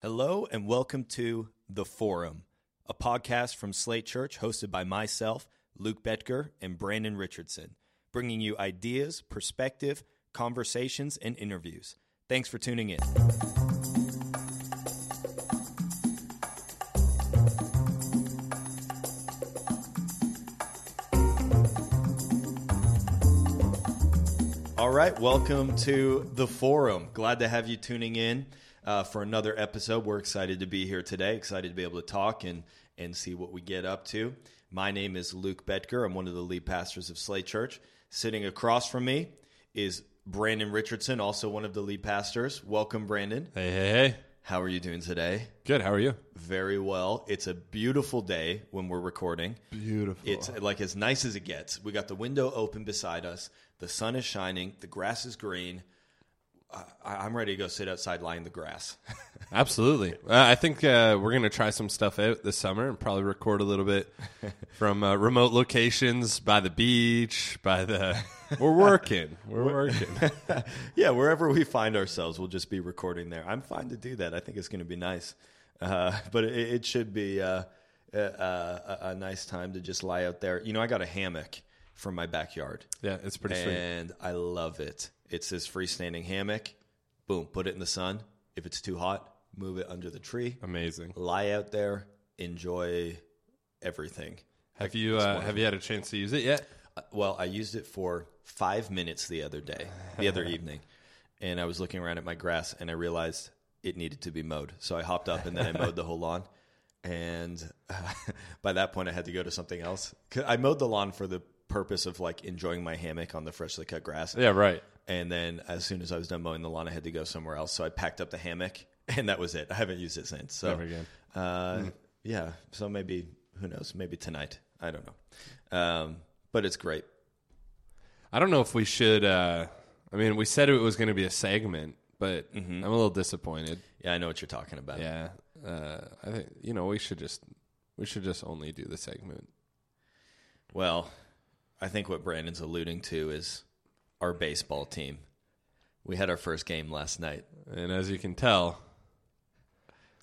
Hello, and welcome to The Forum, a podcast from Slate Church hosted by myself, Luke Betker, and Brandon Richardson, bringing you ideas, perspective, conversations, and interviews. Thanks for tuning in. All right, welcome to The Forum. Glad to have you tuning in uh, for another episode. We're excited to be here today, excited to be able to talk and, and see what we get up to. My name is Luke Betker. I'm one of the lead pastors of Slate Church. Sitting across from me is Brandon Richardson, also one of the lead pastors. Welcome, Brandon. Hey, hey, hey. How are you doing today? Good. How are you? Very well. It's a beautiful day when we're recording. Beautiful. It's like as nice as it gets. We got the window open beside us. The sun is shining. The grass is green. I, I'm ready to go sit outside, lying in the grass. Absolutely. Uh, I think uh, we're going to try some stuff out this summer and probably record a little bit from uh, remote locations by the beach, by the. We're working. We're working. yeah, wherever we find ourselves, we'll just be recording there. I'm fine to do that. I think it's going to be nice. Uh, but it, it should be uh, a, a, a nice time to just lie out there. You know, I got a hammock from my backyard. Yeah, it's pretty sweet. and I love it. It's this freestanding hammock. Boom, put it in the sun. If it's too hot, move it under the tree. Amazing. Lie out there, enjoy everything. Have you uh, have you had a chance to use it yet? Uh, Well, I used it for five minutes the other day, the other evening, and I was looking around at my grass and I realized it needed to be mowed. So I hopped up and then I mowed the whole lawn. And uh, by that point, I had to go to something else. I mowed the lawn for the purpose of like enjoying my hammock on the freshly cut grass. Yeah, right. And then as soon as I was done mowing the lawn, I had to go somewhere else. So I packed up the hammock, and that was it. I haven't used it since. So Never again. Uh, yeah. So maybe who knows? Maybe tonight. I don't know. Um, but it's great. I don't know if we should. Uh, I mean, we said it was going to be a segment, but I'm a little disappointed. Yeah, I know what you're talking about. Yeah, uh, I think you know we should just we should just only do the segment. Well, I think what Brandon's alluding to is our baseball team. We had our first game last night. And as you can tell,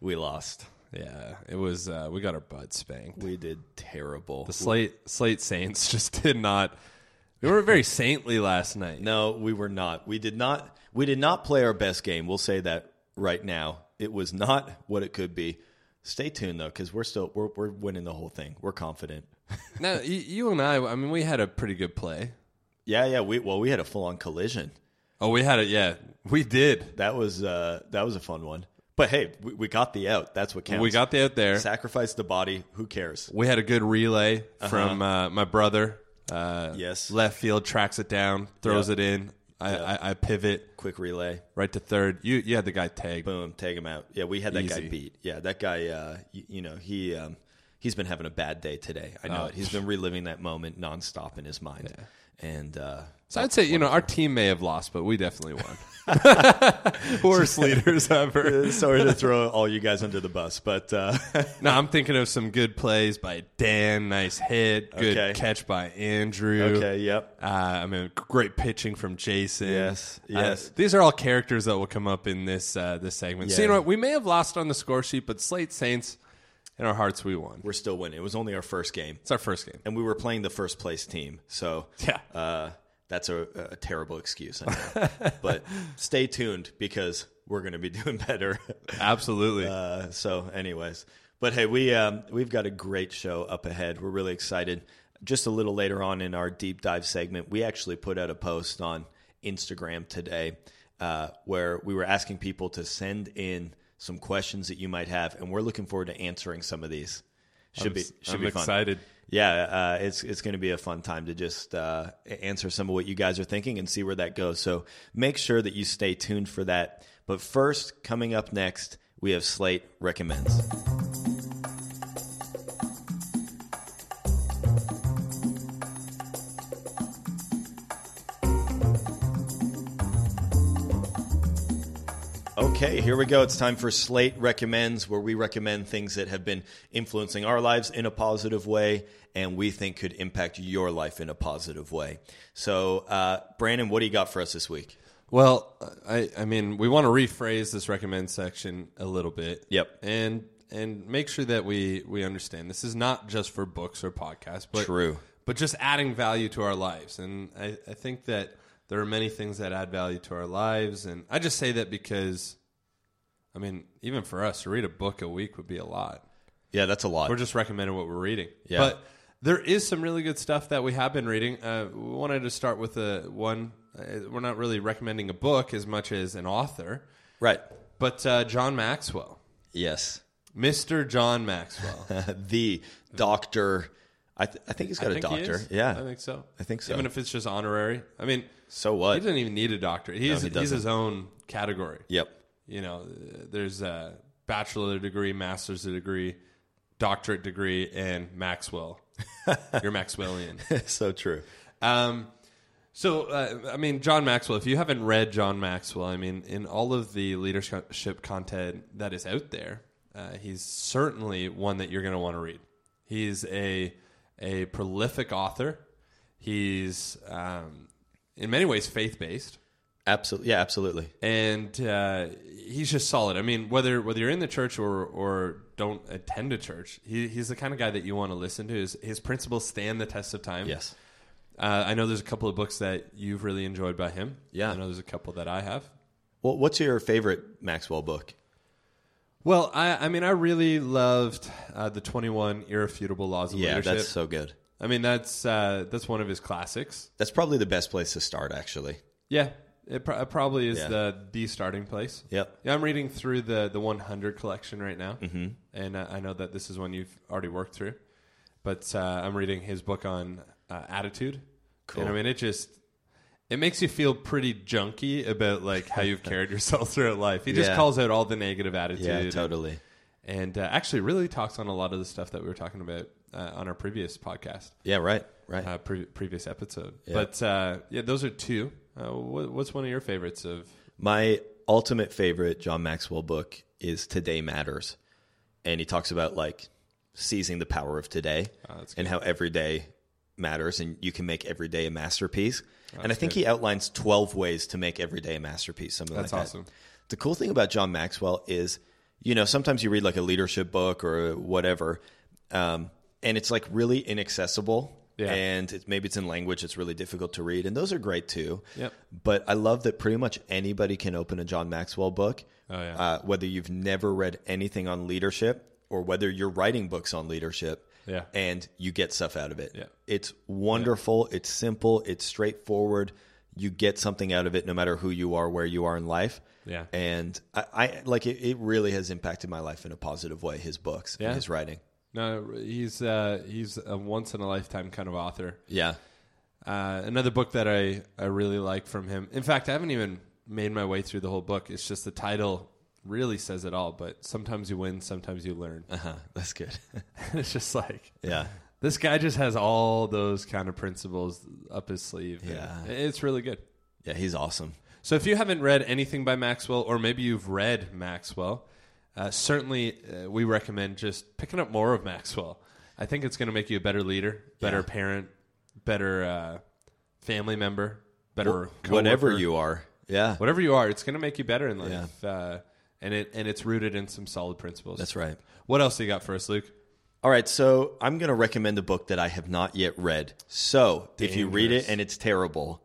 We lost. yeah, it was uh, we got our butt spanked. We did terrible. The Slate Slate Saints just did not. We weren't very saintly last night. No, we were not. We did not. We did not play our best game. We'll say that right now. It was not what it could be. Stay tuned though, because we're still we're we're winning the whole thing. We're confident. Now you, you and I, I mean, we had a pretty good play. Yeah, yeah. We well, we had a full on collision. Oh, we had it. Yeah, we did. That was uh that was a fun one. But hey, we, we got the out. That's what counts. We got the out there. sacrifice the body. Who cares? We had a good relay from uh, my brother. Uh, Yes. left field tracks it down, throws Yep. it in. I, Yep. I, I pivot Quick relay. right to third. You you had the guy tagged. Boom, take him out. Yeah, we had that guy Easy. beat. Yeah, that guy. Uh, you, you know, he um, he's been having a bad day today. I know Oh. it. He's been reliving that moment nonstop in his mind. And uh, So I'd say you know our team may have lost, but we definitely won. Worst leaders ever. sorry to throw all you guys under the bus, but uh, No, I'm thinking of some good plays by Dan. Nice hit. Good Okay. catch by Andrew. okay, yep. Uh, I mean, great pitching from Jason. Yes, Uh, yes. these are all characters that will come up in this uh, this segment. So Yeah. you know what? We may have lost on the score sheet, but Slate Saints, in our hearts, we won. We're still winning. It was only our first game, It's our first game. and we were playing the first place team. So Yeah. uh, that's a, a terrible excuse. I know. but stay tuned because we're going to be doing better. Absolutely. Uh, so, anyways, but hey, we um, we've got a great show up ahead. We're really excited. Just a little later on in our deep dive segment, we actually put out a post on Instagram today uh, where we were asking people to send in some questions that you might have, and we're looking forward to answering some of these. Should be should I'm be fun. excited. Yeah, uh, it's it's going to be a fun time to just uh, answer some of what you guys are thinking and see where that goes. So make sure that you stay tuned for that. But first, coming up next, we have Slate recommends. Okay, here we go. It's time for Slate Recommends, where we recommend things that have been influencing our lives in a positive way and we think could impact your life in a positive way. So, uh, Brandon, what do you got for us this week? Well, I, I mean, we want to rephrase this recommend section a little bit. Yep. And and make sure that we we understand this is not just for books or podcasts, but True. but just adding value to our lives. And I, I think that there are many things that add value to our lives. And I just say that because, I mean, even for us to read a book a week would be a lot. Yeah, that's a lot. We're just recommending what we're reading. Yeah. But there is some really good stuff that we have been reading. Uh, we wanted to start with a one. Uh, we're not really recommending a book as much as an author, right. but uh, John Maxwell, Yes. Mr. John Maxwell. the doctor. I, th- I think he's got I a doctor. Yeah. I think so. I think so. Even if it's just honorary. I mean, so what? he doesn't even need a doctorate. He's he he's his own category. Yep. You know, there's a bachelor degree, master's degree, doctorate degree, and Maxwell. You're Maxwellian. so true. Um, so, uh, I mean, John Maxwell, if you haven't read John Maxwell, I mean, in all of the leadership content that is out there, uh, he's certainly one that you're going to want to read. He's a, a prolific author. He's, um, in many ways, faith based. Absolutely. Yeah, absolutely. And uh, he's just solid. I mean, whether whether you're in the church or or don't attend a church, he, he's the kind of guy that you want to listen to. His, his principles stand the test of time. Yes. Uh, I know there's a couple of books that you've really enjoyed by him. Yeah. I know there's a couple that I have. Well, what's your favorite Maxwell book? Well, I, I mean, I really loved uh, the 21 Irrefutable Laws of Yeah, Leadership. Yeah, that's so good. I mean, that's uh, that's one of his classics. That's probably the best place to start, actually. Yeah, it, pro- it probably is Yeah. the the starting place. Yep. Yeah, I'm reading through the the 100 collection right now, mm-hmm. and uh, I know that this is one you've already worked through. But uh, I'm reading his book on uh, attitude. Cool. And I mean, it just it makes you feel pretty junky about like how you've carried yourself throughout life. He just Yeah. calls out all the negative attitude. Yeah, and- totally. and uh, actually really talks on a lot of the stuff that we were talking about uh, on our previous podcast, Yeah, right, right. uh, pre- previous episode. But uh, yeah, those are two. Uh, what, what's one of your favorites of? My ultimate favorite John Maxwell book is Today Matters. And he talks about like seizing the power of today Oh, and how every day matters and you can make every day a masterpiece. and I think good. he outlines 12 ways to make every day a masterpiece, something That's like that. awesome. The cool thing about John Maxwell is, you know, sometimes you read like a leadership book or whatever, um, and it's like really inaccessible. Yeah. And it's, maybe it's in language that's really difficult to read, and those are great too. Yep. But I love that pretty much anybody can open a John Maxwell book. Oh, yeah. Uh, whether you've never read anything on leadership or whether you're writing books on leadership. Yeah. And you get stuff out of it. Yeah. It's wonderful. It's simple. It's straightforward. You get something out of it no matter who you are, where you are in life. Yeah. And I, I like it, it really has impacted my life in a positive way, his books Yeah. and his writing. No, he's uh, he's a once in a lifetime kind of author. Yeah. Uh, another book that I, I really like from him. In fact, I haven't even made my way through the whole book. It's just the title really says it all. But sometimes you win, sometimes you learn. Uh-huh. That's good. it's just like yeah. this guy just has all those kind of principles up his sleeve. Yeah. it's really good. Yeah. He's awesome. So if you haven't read anything by Maxwell, or maybe you've read Maxwell, uh, certainly uh, we recommend just picking up more of Maxwell. I think it's going to make you a better leader, better Yeah. parent, better uh, family member, better Whatever you are. Yeah. whatever you are, it's going to make you better in life. Uh, and it and it's rooted in some solid principles. That's right. What else do you got for us, Luke? All right, so I'm going to recommend a book that I have not yet read. So if you read it and it's terrible,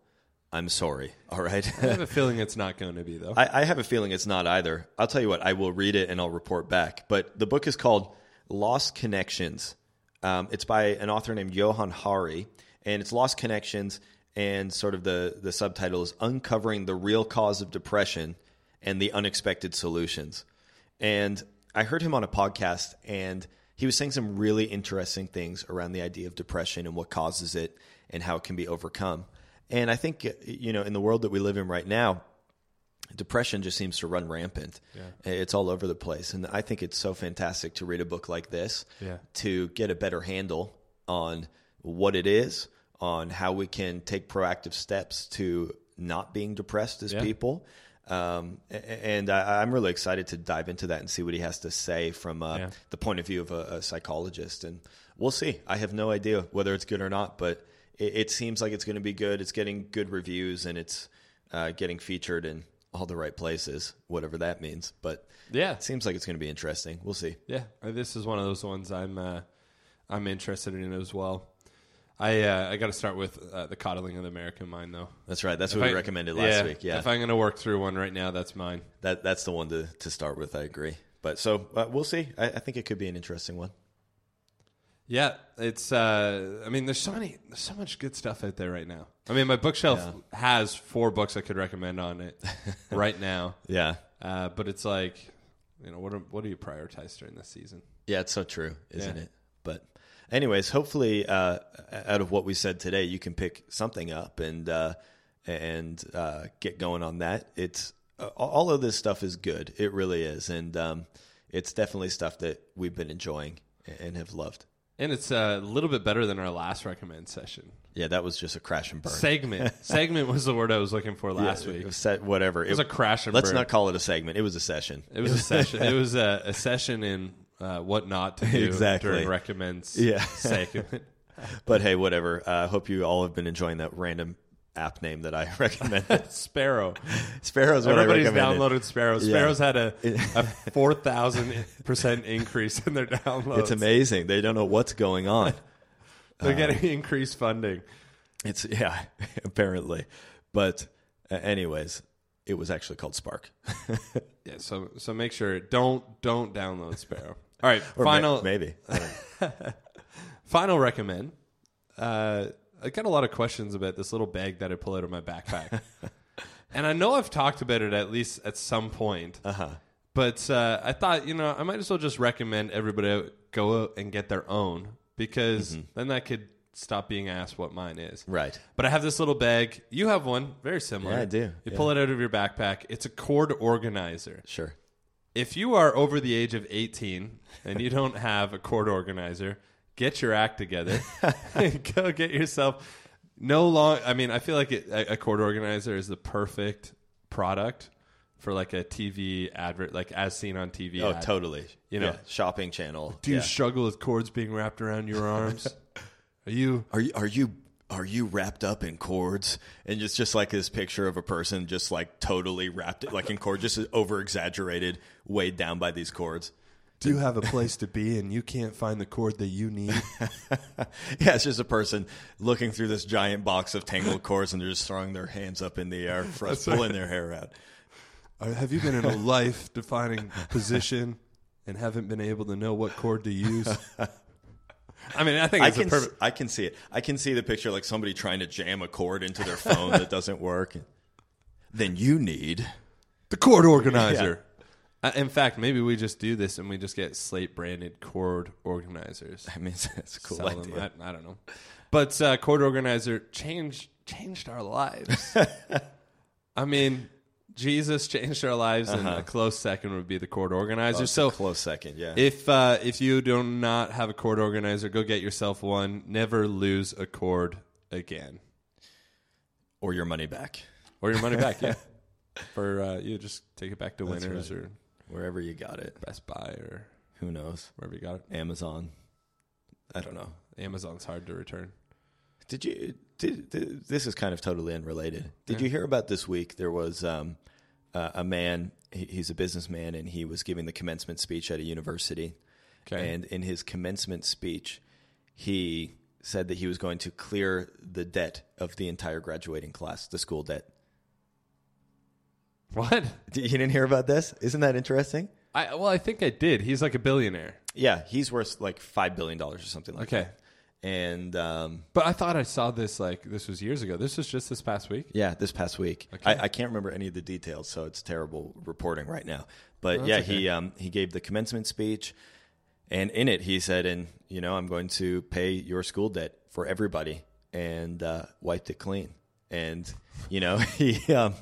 I'm sorry. All right. I have a feeling it's not going to be though. I, I have a feeling it's not either. I'll tell you what, I will read it and I'll report back. But the book is called Lost Connections. Um, it's by an author named Johan Hari, and it's Lost Connections, and sort of the, the subtitle is Uncovering the Real Cause of Depression and the Unexpected Solutions. And I heard him on a podcast, and he was saying some really interesting things around the idea of depression and what causes it and how it can be overcome. And I think, you know, in the world that we live in right now, depression just seems to run rampant. Yeah. It's all over the place. And I think it's so fantastic to read a book like this Yeah. to get a better handle on what it is, on how we can take proactive steps to not being depressed as Yeah. people. Um, and I, I'm really excited to dive into that and see what he has to say from uh, Yeah. the point of view of a, a psychologist. And we'll see. I have no idea whether it's good or not, but it, it seems like it's going to be good. It's getting good reviews, and it's uh, getting featured in all the right places, whatever that means. But Yeah, it seems like it's going to be interesting. We'll see. yeah. Uh, This is one of those ones I'm uh, I'm interested in as well. I uh, I got to start with uh, the coddling of the American mind, though. That's right. That's If what we recommended last yeah, week. Yeah, If I'm going to work through one right now, that's mine. that that's the one to, to start with. I agree. But so uh, we'll see. I, I think it could be an interesting one. Yeah, it's. Uh, I mean, there's so many, there's so much good stuff out there right now. I mean, my bookshelf has four books I could recommend on it right now. Yeah, Uh, but it's like, you know, what are, what do you prioritize during this season? yeah, it's so true, isn't Yeah. it? But anyways, hopefully, uh, out of what we said today, you can pick something up and uh, and uh, get going on that. It's uh, all of this stuff is good. It really is, and um, it's definitely stuff that we've been enjoying and have loved. And it's a little bit better than our last recommend session. Yeah, that was just a crash and burn. Segment. segment was the word I was looking for last Yeah, week. Set whatever. It was a crash and burn. Let's burn. not call it a segment. It was a session. It was a session. It was a, a session in uh, what not to do Exactly. during recommends Yeah. segment. But hey, whatever. I uh, hope you all have been enjoying that random app name that I recommended. Sparrow. Sparrow's what Everybody's I recommended. downloaded Sparrow. Yeah. Sparrow's had a, a four thousand percent increase in their downloads. It's amazing. They don't know what's going on. They're getting increased funding. It's yeah, apparently. But uh, anyways, it was actually called Spark. Yeah, so so make sure don't don't download Sparrow. All right, Or final maybe. final recommend. Uh, I got a lot of questions about this little bag that I pull out of my backpack, and I know I've talked about it at least at some point. Uh-huh. But uh, I thought, you know, I might as well just recommend everybody out, go out and get their own because Mm-hmm. then that could stop being asked what mine is. Right. But I have this little bag. You have one, very similar. Yeah, I do. You Yeah. pull it out of your backpack. It's a cord organizer. Sure. If you are over the age of 18 and you don't have a cord organizer, get your act together. Go get yourself no long I mean, I feel like it, a, a cord organizer is the perfect product for like a TV advert like as seen on TV. Oh, ad. totally. You know. Yeah, shopping channel. Do you Yeah. struggle with cords being wrapped around your arms? are you Are you are you are you wrapped up in cords? And it's just like this picture of a person just like totally wrapped like in cords, just over exaggerated, weighed down by these cords. Do you have a place to be and you can't find the cord that you need? Yeah, it's just a person looking through this giant box of tangled cords and they're just throwing their hands up in the air, for pulling their hair out. Uh, have you been in a life defining position and haven't been able to know what cord to use? I mean, I think I can a perfect. I can see it. I can see the picture like somebody trying to jam a cord into their phone that doesn't work. Then you need The cord organizer. Uh, in fact, maybe we just do this and we just get slate branded cord organizers. I mean that's cool Sell them. I, I don't know, but uh, cord organizer changed changed our lives. I mean, Jesus changed our lives, and a close second would be the cord organizer. A so close second, yeah. If uh, if you do not have a cord organizer, go get yourself one. Never lose a cord again, or your money back. or your money back. Yeah, for uh, you just take it back to That's Winners right. or Wherever you got it. Best Buy or Who knows? wherever you got it. Amazon. I don't know. Amazon's hard to return. Did you? Did, did, this is kind of totally unrelated. Did you hear about this week? There was um, uh, a man. He, he's a businessman, and he was giving the commencement speech at a university. Okay. And in his commencement speech, he said that he was going to clear the debt of the entire graduating class, the school debt. What? You didn't hear about this? Isn't that interesting? I well, I think I did. He's like a billionaire. Yeah, he's worth like five billion dollars or something like Okay. that. And um, But I thought I saw this like this was years ago. This was just this past week. Yeah, this past week. Okay. I, I can't remember any of the details, so it's terrible reporting right now. But yeah, he um, he gave the commencement speech, and in it he said, "And you know, I'm going to pay your school debt for everybody," and uh, wiped it clean. And you know, he um,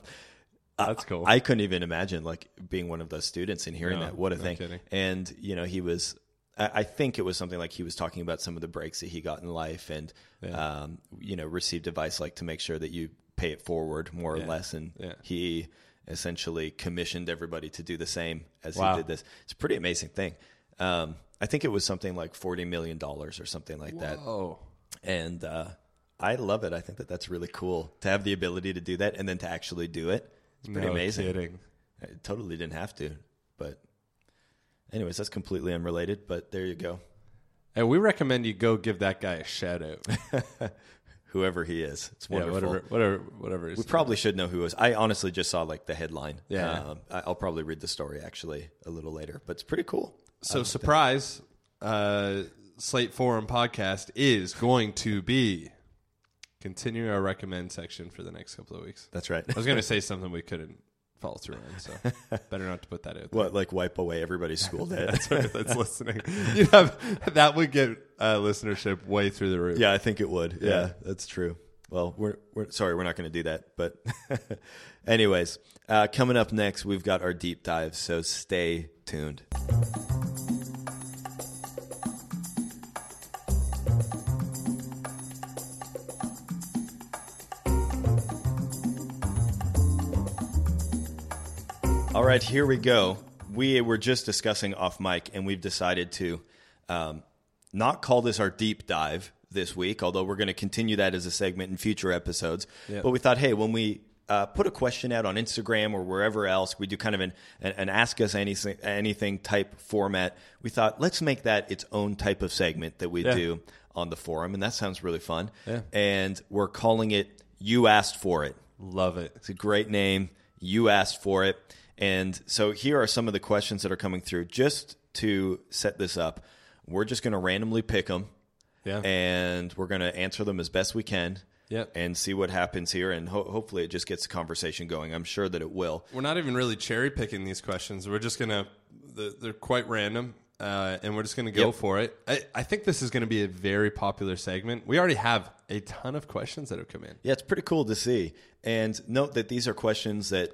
That's cool. I couldn't even imagine like being one of those students and hearing No, that. What a no thing! kidding. And you know, he was. I I think it was something like he was talking about some of the breaks that he got in life, and Yeah. um, you know, received advice like to make sure that you pay it forward more or less. And Yeah. he essentially commissioned everybody to do the same as Wow. he did this. It's a pretty amazing thing. Um, I think it was something like forty million dollars or something like that. Oh, And uh, I love it. I think that that's really cool to have the ability to do that and then to actually do it. It's pretty No amazing. kidding. I totally didn't have to, but anyways, that's completely unrelated. But there you go. And we recommend you go give that guy a shout out. Whoever he is, it's yeah, wonderful. whatever, whatever, whatever. We probably should know who it was. I honestly just saw like the headline. Yeah. um, I'll probably read the story actually a little later, but it's pretty cool. So surprise, uh, Slate Forum podcast is going to be continuing our recommend section for the next couple of weeks. That's right. I was going to say something we couldn't follow through on, so better not to put that out. There. what like wipe away everybody's school day? That's right. That's listening. You have that would get uh, listenership way through the roof. Yeah, I think it would. Yeah, Yeah. that's true. Well, we're, we're sorry, we're not going to do that. But, anyways, uh, coming up next, we've got our deep dive. So stay tuned. All right, here we go. We were just discussing off mic, and we've decided to um, not call this our deep dive this week, although we're going to continue that as a segment in future episodes. But we thought, hey, when we uh, put a question out on Instagram or wherever else, we do kind of an, an, an ask us anything, anything type format. We thought, let's make that its own type of segment that we Yeah. do on the forum, and that sounds really fun. Yeah. And we're calling it You Asked For It. Love it. It's a great name. You asked for it. And so here are some of the questions that are coming through. Just to set this up, we're just going to randomly pick them Yeah. and we're going to answer them as best we can Yep. and see what happens here. And ho- hopefully it just gets the conversation going. I'm sure that it will. We're not even really cherry picking these questions. We're just gonna they're, they're quite random, uh, and we're just gonna go Yep. for it. I, I think this is gonna be a very popular segment. We already have a ton of questions that have come in. Yeah, it's pretty cool to see. And note that these are questions that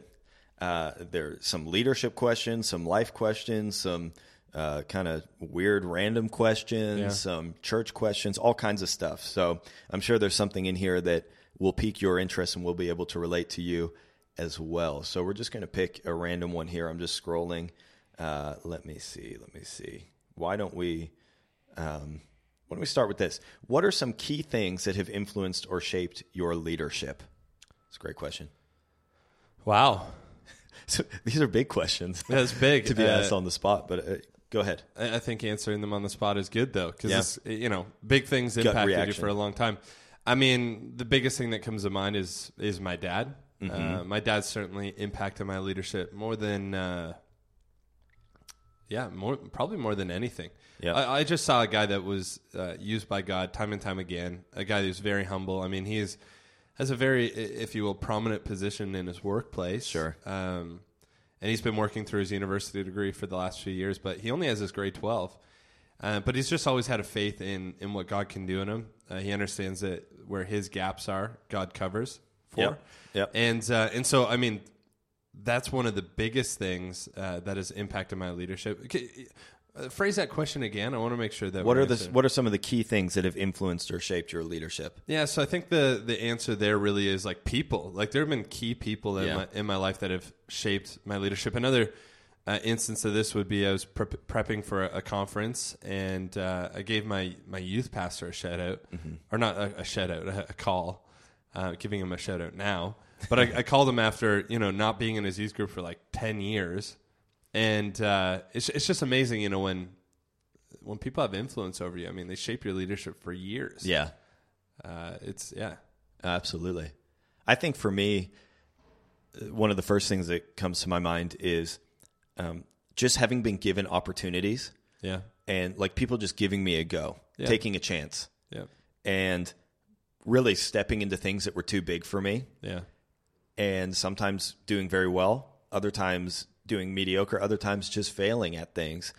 uh, there are some leadership questions, some life questions, some uh, kind of weird random questions, Yeah. some church questions, all kinds of stuff. So I'm sure there's something in here that will pique your interest and we'll be able to relate to you as well. So we're just going to pick a random one here. I'm just scrolling. Uh, let me see. Let me see. Why don't we? Um, why don't we start with this? What are some key things that have influenced or shaped your leadership? It's a great question. Wow, So these are big questions that's big. to be Uh, asked on the spot, but uh, go ahead. I I think answering them on the spot is good though, Yeah. because you know big things impacted you for a long time. I mean, the biggest thing that comes to mind is is my dad. Mm-hmm. Uh, my dad certainly impacted my leadership more than, uh, yeah, more probably more than anything. Yeah. I, I just saw a guy that was uh, used by God time and time again. A guy who's very humble. I mean, he's has a very, if you will, prominent position in his workplace. Sure. Um, and he's been working through his university degree for the last few years, but he only has his grade 12. Uh, but he's just always had a faith in, in what God can do in him. Uh, he understands that where his gaps are, God covers for. Yep. Yep. And, uh, and so, I mean, that's one of the biggest things uh, that has impacted my leadership. Uh, phrase that question again. I want to make sure that What we're are the answering- What are some of the key things that have influenced or shaped your leadership? Yeah, so I think the the answer there really is like people. Like there have been key people in Yeah. my in my life that have shaped my leadership. Another uh, instance of this would be I was prep prepping for a, a conference and uh, I gave my my youth pastor a shout out, or not a, a shout out, a, a call, uh, giving him a shout out now. But I, I called him after you know not being in his youth group for like ten years, and uh, it's it's just amazing, you know when. When people have influence over you, I mean, they shape your leadership for years. Yeah, Uh, it's yeah, absolutely. I think for me, uh, one of the first things that comes to my mind is um, just having been given opportunities yeah, and like people just giving me a go, Yeah. taking a chance, yeah, and really stepping into things that were too big for me. yeah, and sometimes doing very well, other times doing mediocre, other times just failing at things.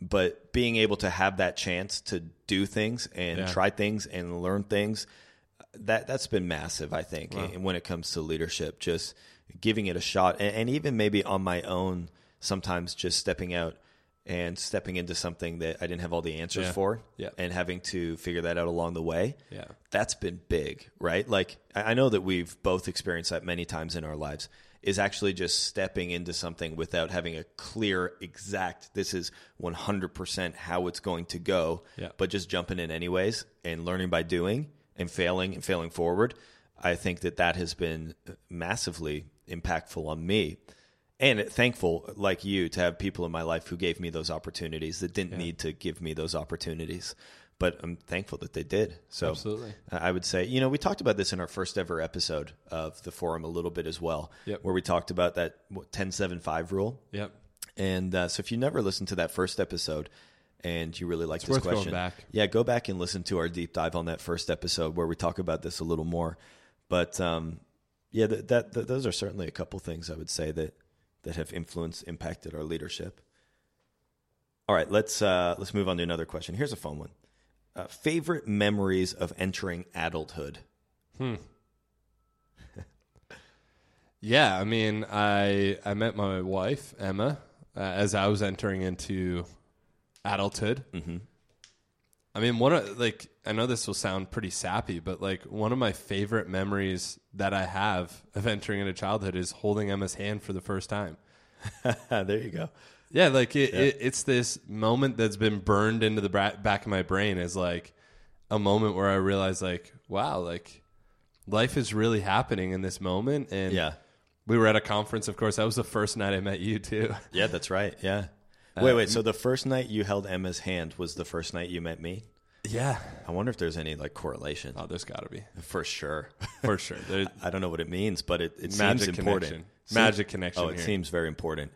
But being able to have that chance to do things and Yeah. try things and learn things, that that's been massive, I think, and when it comes to leadership, just giving it a shot, and, and even maybe on my own, sometimes just stepping out and stepping into something that I didn't have all the answers Yeah. for, Yeah. and having to figure that out along the way yeah, that's been big, right? Like I know that we've both experienced that many times in our lives. Is actually just stepping into something without having a clear, exact. This is one hundred percent how it's going to go. Yeah. But just jumping in anyways and learning by doing and failing and failing forward, I think that that has been massively impactful on me. And thankful, like you, to have people in my life who gave me those opportunities that didn't need to give me those opportunities. But I'm thankful that they did. So Absolutely. I would say, you know, we talked about this in our first ever episode of the forum a little bit as well, Yep. where we talked about that 10-7-5 rule. Yep. And uh, so if you never listened to that first episode and you really like this question, yeah, go back and listen to our deep dive on that first episode where we talk about this a little more. But um, yeah, that, that, that those are certainly a couple things I would say that that have influenced, impacted our leadership. All right, let's uh, let's move on to another question. Here's a fun one. Uh, favorite memories of entering adulthood. Hmm. Yeah, I mean, I I met my wife Emma uh, as I was entering into adulthood. Mm-hmm. I mean, one of like I know this will sound pretty sappy, but like one of my favorite memories that I have of entering into childhood is holding Emma's hand for the first time. there you go. Yeah, like it, it, it's this moment that's been burned into the bra- back of my brain as like a moment where I realize like, wow, like life is really happening in this moment. And Yeah. we were at a conference. Of course, that was the first night I met you too. Yeah, that's right. Yeah. Uh, wait, wait. So the first night you held Emma's hand was the first night you met me. Yeah. I wonder if there's any like correlation. Oh, there's got to be For sure. for sure. There's I don't know what it means, but it, it seems important. connection. Magic connection Oh, it here. seems very important.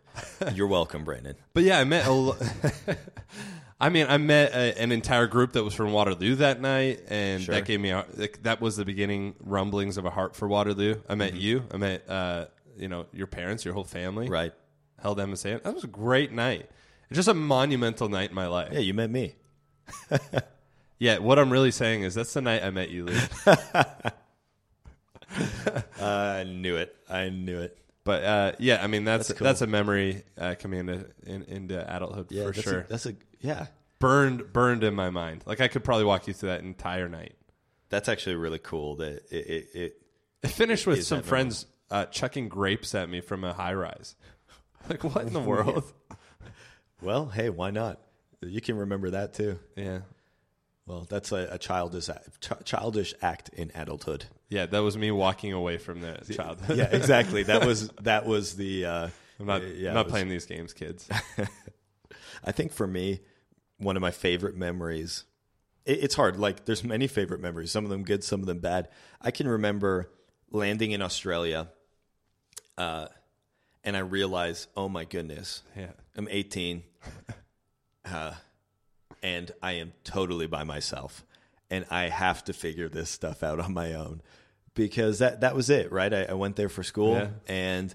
You're welcome, Brandon. But yeah, I met. A lo- I mean, I met a, an entire group that was from Waterloo that night, and Sure. that gave me a, that was the beginning rumblings of a heart for Waterloo. I met Mm-hmm. you. I met uh, you know your parents, your whole family. Right. Held Emma's hand. That was a great night. Just a monumental night in my life. Yeah, you met me. Yeah, what I'm really saying is that's the night I met you, Lee. I knew it. I knew it. But uh, yeah, I mean that's That's that's, a memory uh, coming into in, into adulthood Yeah, for that's sure. A, that's a yeah. burned burned in my mind. Like I could probably walk you through that entire night. That's actually really cool. That it it, it It finished with some friends uh, chucking grapes at me from a high rise. Like what in the world? well, hey, why not? You can remember that too. yeah, Well, that's a, a childish ch- childish act in adulthood. Yeah, that was me walking away from the childhood. Yeah, exactly. That was that was the. Uh, I'm not, yeah, I'm not was- playing these games, kids. I think for me, one of my favorite memories. It, it's hard. Like there's many favorite memories. Some of them good, some of them bad. I can remember landing in Australia, uh, and I realized, oh my goodness, Yeah, I'm 18, uh, and I am totally by myself, and I have to figure this stuff out on my own because that that was it, right? I, I went there for school, Yeah. and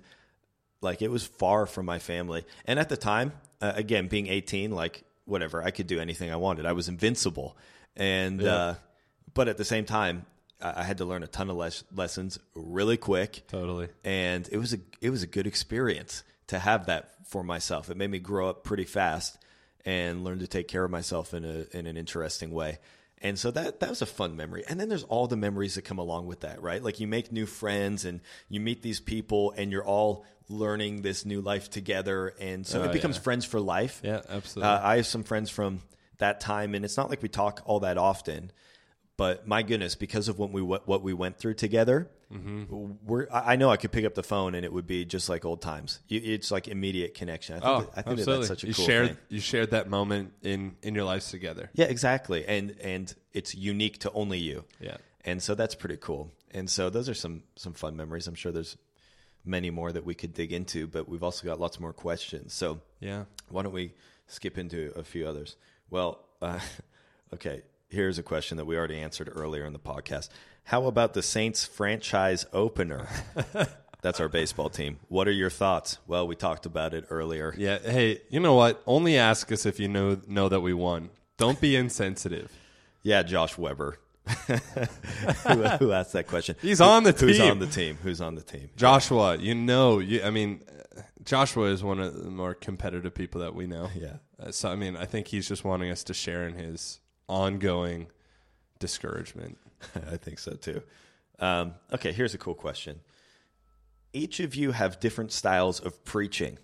like it was far from my family, and at the time, uh, again, being 18, like whatever, I could do anything I wanted. I was invincible, and Yeah. uh, but at the same time, I, I had to learn a ton of les- lessons really quick totally. and it was a it was a good experience to have that for myself. It made me grow up pretty fast and learn to take care of myself in a in an interesting way. And so that that was a fun memory. And then there's all the memories that come along with that, right? Like you make new friends and you meet these people and you're all learning this new life together and so Oh, it becomes yeah. friends for life. Yeah, absolutely. Uh, I have some friends from that time, and it's not like we talk all that often. But my goodness, because of what we what, what we went through together, we're I know I could pick up the phone and it would be just like old times. It's like immediate connection. I think, oh, that, I think that that's such a you cool shared thing. you shared that moment in in your lives together. Yeah, exactly. And and it's unique to only you. Yeah. And so that's pretty cool. And so those are some some fun memories. I'm sure there's many more that we could dig into, but we've also got lots more questions. So Yeah. why don't we skip into a few others? Well, uh, okay, here's a question that we already answered earlier in the podcast. How about the Saints franchise opener? That's our baseball team. What are your thoughts? Well, we talked about it earlier. Yeah. Hey, you know what? Only ask us if you know know that we won. Don't be insensitive. Yeah, Josh Weber. who, who asked that question? He's on the team. Who's on the team? Who's on the team? Joshua, you know, you, I mean, Joshua is one of the more competitive people that we know. Yeah. Uh, so, I mean, I think he's just wanting us to share in his ongoing discouragement. I think so too. Um, okay, here's a cool question. Each of you have different styles of preaching.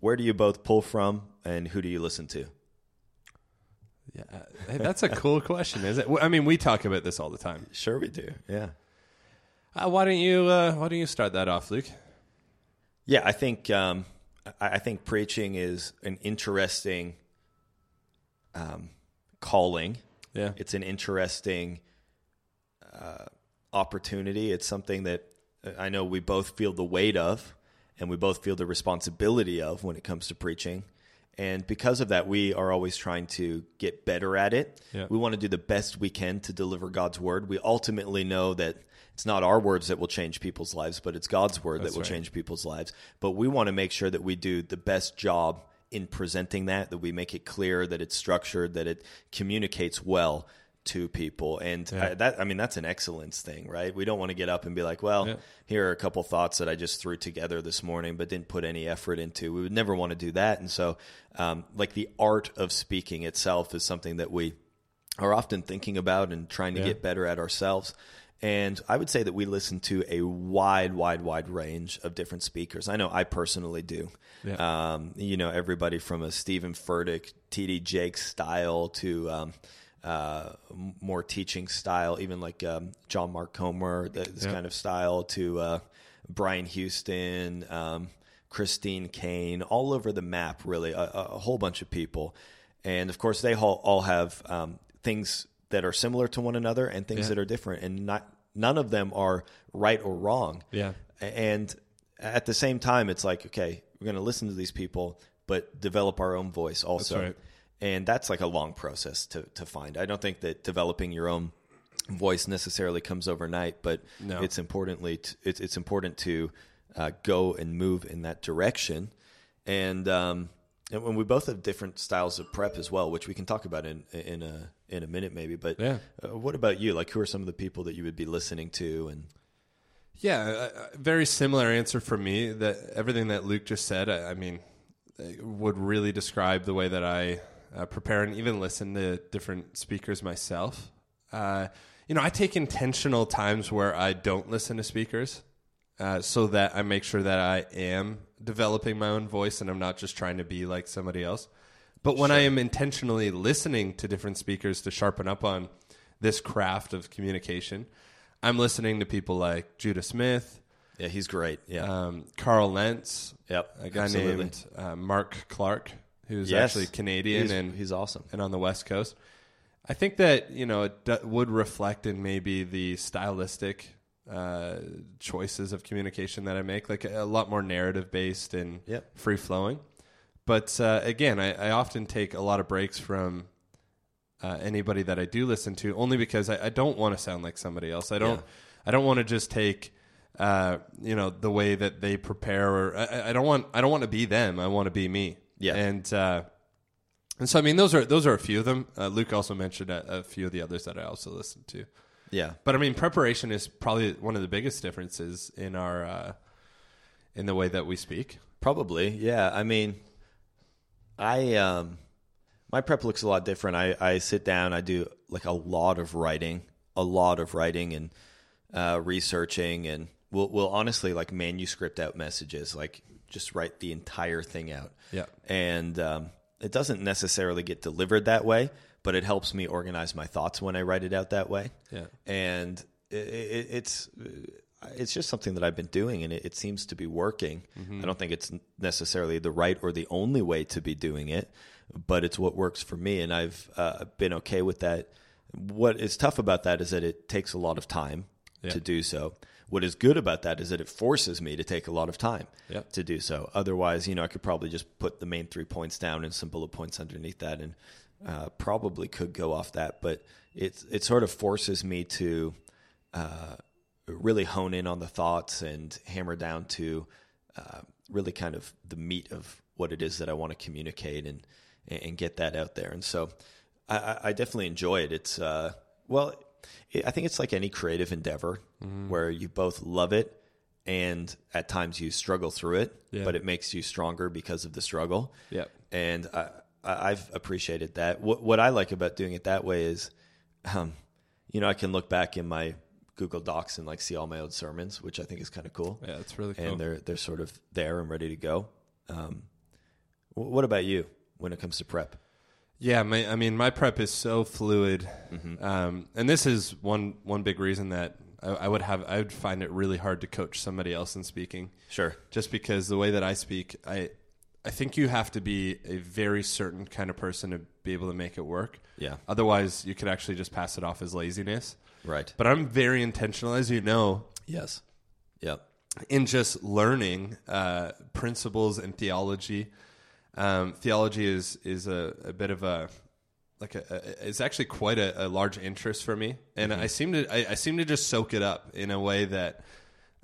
Where do you both pull from, and who do you listen to? Yeah, hey, that's a cool question, is it? I mean, we talk about this all the time. Sure, we do. Yeah. Uh, why don't you uh, Why don't you start that off, Luke? Yeah, I think um, I I think preaching is an interesting um, calling. Yeah, It's an interesting uh, opportunity. It's something that uh, I know we both feel the weight of, and we both feel the responsibility of when it comes to preaching. And because of that, we are always trying to get better at it. Yeah. We want to do the best we can to deliver God's word. We ultimately know that it's not our words that will change people's lives, but it's God's word That's that will right. change people's lives. But we want to make sure that we do the best job in presenting that, that we make it clear, that it's structured, that it communicates well to people. And Yeah. I, that, I mean, that's an excellence thing, right? We don't want to get up and be like, well, Yeah. here are a couple thoughts that I just threw together this morning, but didn't put any effort into. We would never want to do that. And so, um, like the art of speaking itself is something that we are often thinking about and trying to Yeah. get better at ourselves. And I would say that we listen to a wide, wide, wide range of different speakers. I know I personally do. Yeah. Um, you know, everybody from a Stephen Furtick, TD Jake style to um, uh, more teaching style, even like um, John Mark Comer, this Yeah. kind of style, to uh, Brian Houston, um, Christine Caine, all over the map, really, a, a a whole bunch of people. And of course, they all, all have um, things that are similar to one another and things Yeah. that are different, and not none of them are right or wrong. Yeah. And at the same time, it's like, okay, we're going to listen to these people, but develop our own voice also. right. And that's like a long process to, to find. I don't think that developing your own voice necessarily comes overnight, but No. it's importantly t- it's, it's important to uh, go and move in that direction. And um, and when we both have different styles of prep as well, which we can talk about in in a in a minute maybe. But Yeah. uh, what about you? Like, who are some of the people that you would be listening to? And Yeah, a, a very similar answer for me. That everything that Luke just said, I, I mean, uh, would really describe the way that I uh, prepare and even listen to different speakers myself. Uh, you know, I take intentional times where I don't listen to speakers, uh, so that I make sure that I am developing my own voice and I'm not just trying to be like somebody else. But when I am intentionally listening to different speakers to sharpen up on this craft of communication, I'm listening to people like Judah Smith, yeah, he's great. Yeah, um, Carl Lentz, yep, a guy absolutely. named uh, Mark Clark, who's Yes. actually Canadian He's, and he's awesome. and on the West Coast. I think that you know it d- would reflect in maybe the stylistic uh, choices of communication that I make, like a, a lot more narrative based and Yep. free flowing. But uh, again, I, I often take a lot of breaks from uh, anybody that I do listen to, only because I, I don't want to sound like somebody else. I don't. Yeah. I don't want to just take. Uh, you know the way that they prepare, or I, I don't want. I don't want to be them. I want to be me. Yeah. and uh, and so, I mean, those are those are a few of them. Uh, Luke also mentioned a, a few of the others that I also listen to. Yeah, But I mean, preparation is probably one of the biggest differences in our uh, in the way that we speak. probably. Yeah, I mean, I um, my prep looks a lot different. I I sit down, I do like a lot of writing, a lot of writing and uh, researching, and we'll we'll honestly like manuscript out messages, like just write the entire thing out. Yeah. and um, it doesn't necessarily get delivered that way, but it helps me organize my thoughts when I write it out that way. Yeah. and it, it, it's it's just something that I've been doing, and it, it seems to be working. I don't think it's necessarily the right or the only way to be doing it, but it's what works for me, and I've uh, been okay with that. What is tough about that is that it takes a lot of time Yeah. to do so. What is good about that is that it forces me to take a lot of time Yeah. to do so. Otherwise, you know, I could probably just put the main three points down and some bullet points underneath that, and uh, probably could go off that. But it it sort of forces me to uh, really hone in on the thoughts and hammer down to uh, really kind of the meat of what it is that I want to communicate and and get that out there. And so I, I- definitely enjoy it. It's uh, well, I think it's like any creative endeavor where you both love it and at times you struggle through it, Yeah. but it makes you stronger because of the struggle. Yep. And I, I, I've appreciated that. What, what I like about doing it that way is, um, you know, I can look back in my Google Docs and like see all my old sermons, which I think is kind of cool. Yeah, it's really cool. And they're they're sort of there and ready to go. Um, wh- what about you when it comes to prep? Yeah, my, I mean, my prep is so fluid, um, and this is one one big reason that I, I would have I would find it really hard to coach somebody else in speaking. Sure. just because the way that I speak, I I think you have to be a very certain kind of person to be able to make it work. Yeah. Otherwise, you could actually just pass it off as laziness. Right. But I'm very intentional, as you know, yes. Yep. in just learning uh, principles and theology. Um, theology is is a, a bit of a like a, a it's actually quite a, a large interest for me, and I seem to I, I seem to just soak it up in a way that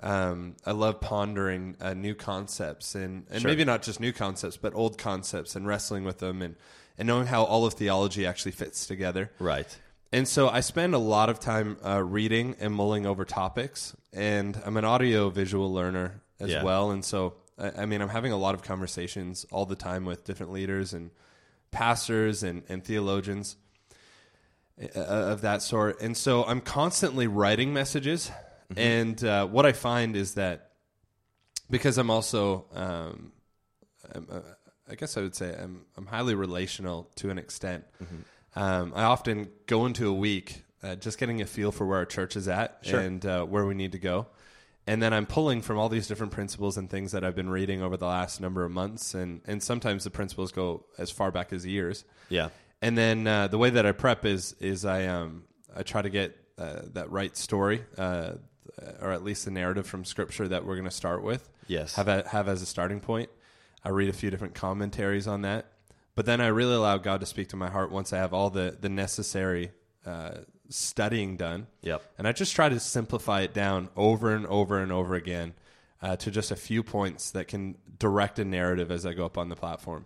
um, I love pondering uh, new concepts and and Sure. maybe not just new concepts, but old concepts and wrestling with them and and knowing how all of theology actually fits together. Right. And so I spend a lot of time uh, reading and mulling over topics, and I'm an audio visual learner as Yeah. well. And so, I, I mean, I'm having a lot of conversations all the time with different leaders and pastors and, and theologians uh, of that sort. And so I'm constantly writing messages. And uh, what I find is that because I'm also, um, I'm, uh, I guess I would say I'm, I'm highly relational to an extent. Um, I often go into a week uh, just getting a feel for where our church is at Sure. and uh, where we need to go. And then I'm pulling from all these different principles and things that I've been reading over the last number of months. And, and sometimes the principles go as far back as years. Yeah. And then uh, the way that I prep is is I um I try to get uh, that right story, uh, or at least the narrative from Scripture that we're going to start with. Yes. Have a, have as a starting point. I read a few different commentaries on that, but then I really allow God to speak to my heart once I have all the the necessary uh, studying done. Yep. And I just try to simplify it down over and over and over again uh, to just a few points that can direct a narrative as I go up on the platform.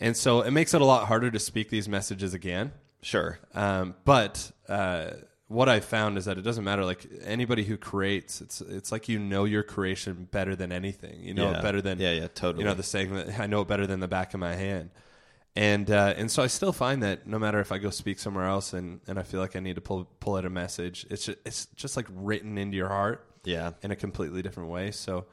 And so it makes it a lot harder to speak these messages again. Sure. Um, but uh, what I found is that it doesn't matter. Like anybody who creates, it's it's like you know your creation better than anything. You know Yeah. it better than Yeah, yeah, totally. You know the saying that I know it better than the back of my hand. And uh, and so I still find that no matter if I go speak somewhere else and, and I feel like I need to pull pull out a message, it's just, it's just like written into your heart Yeah. in a completely different way. So,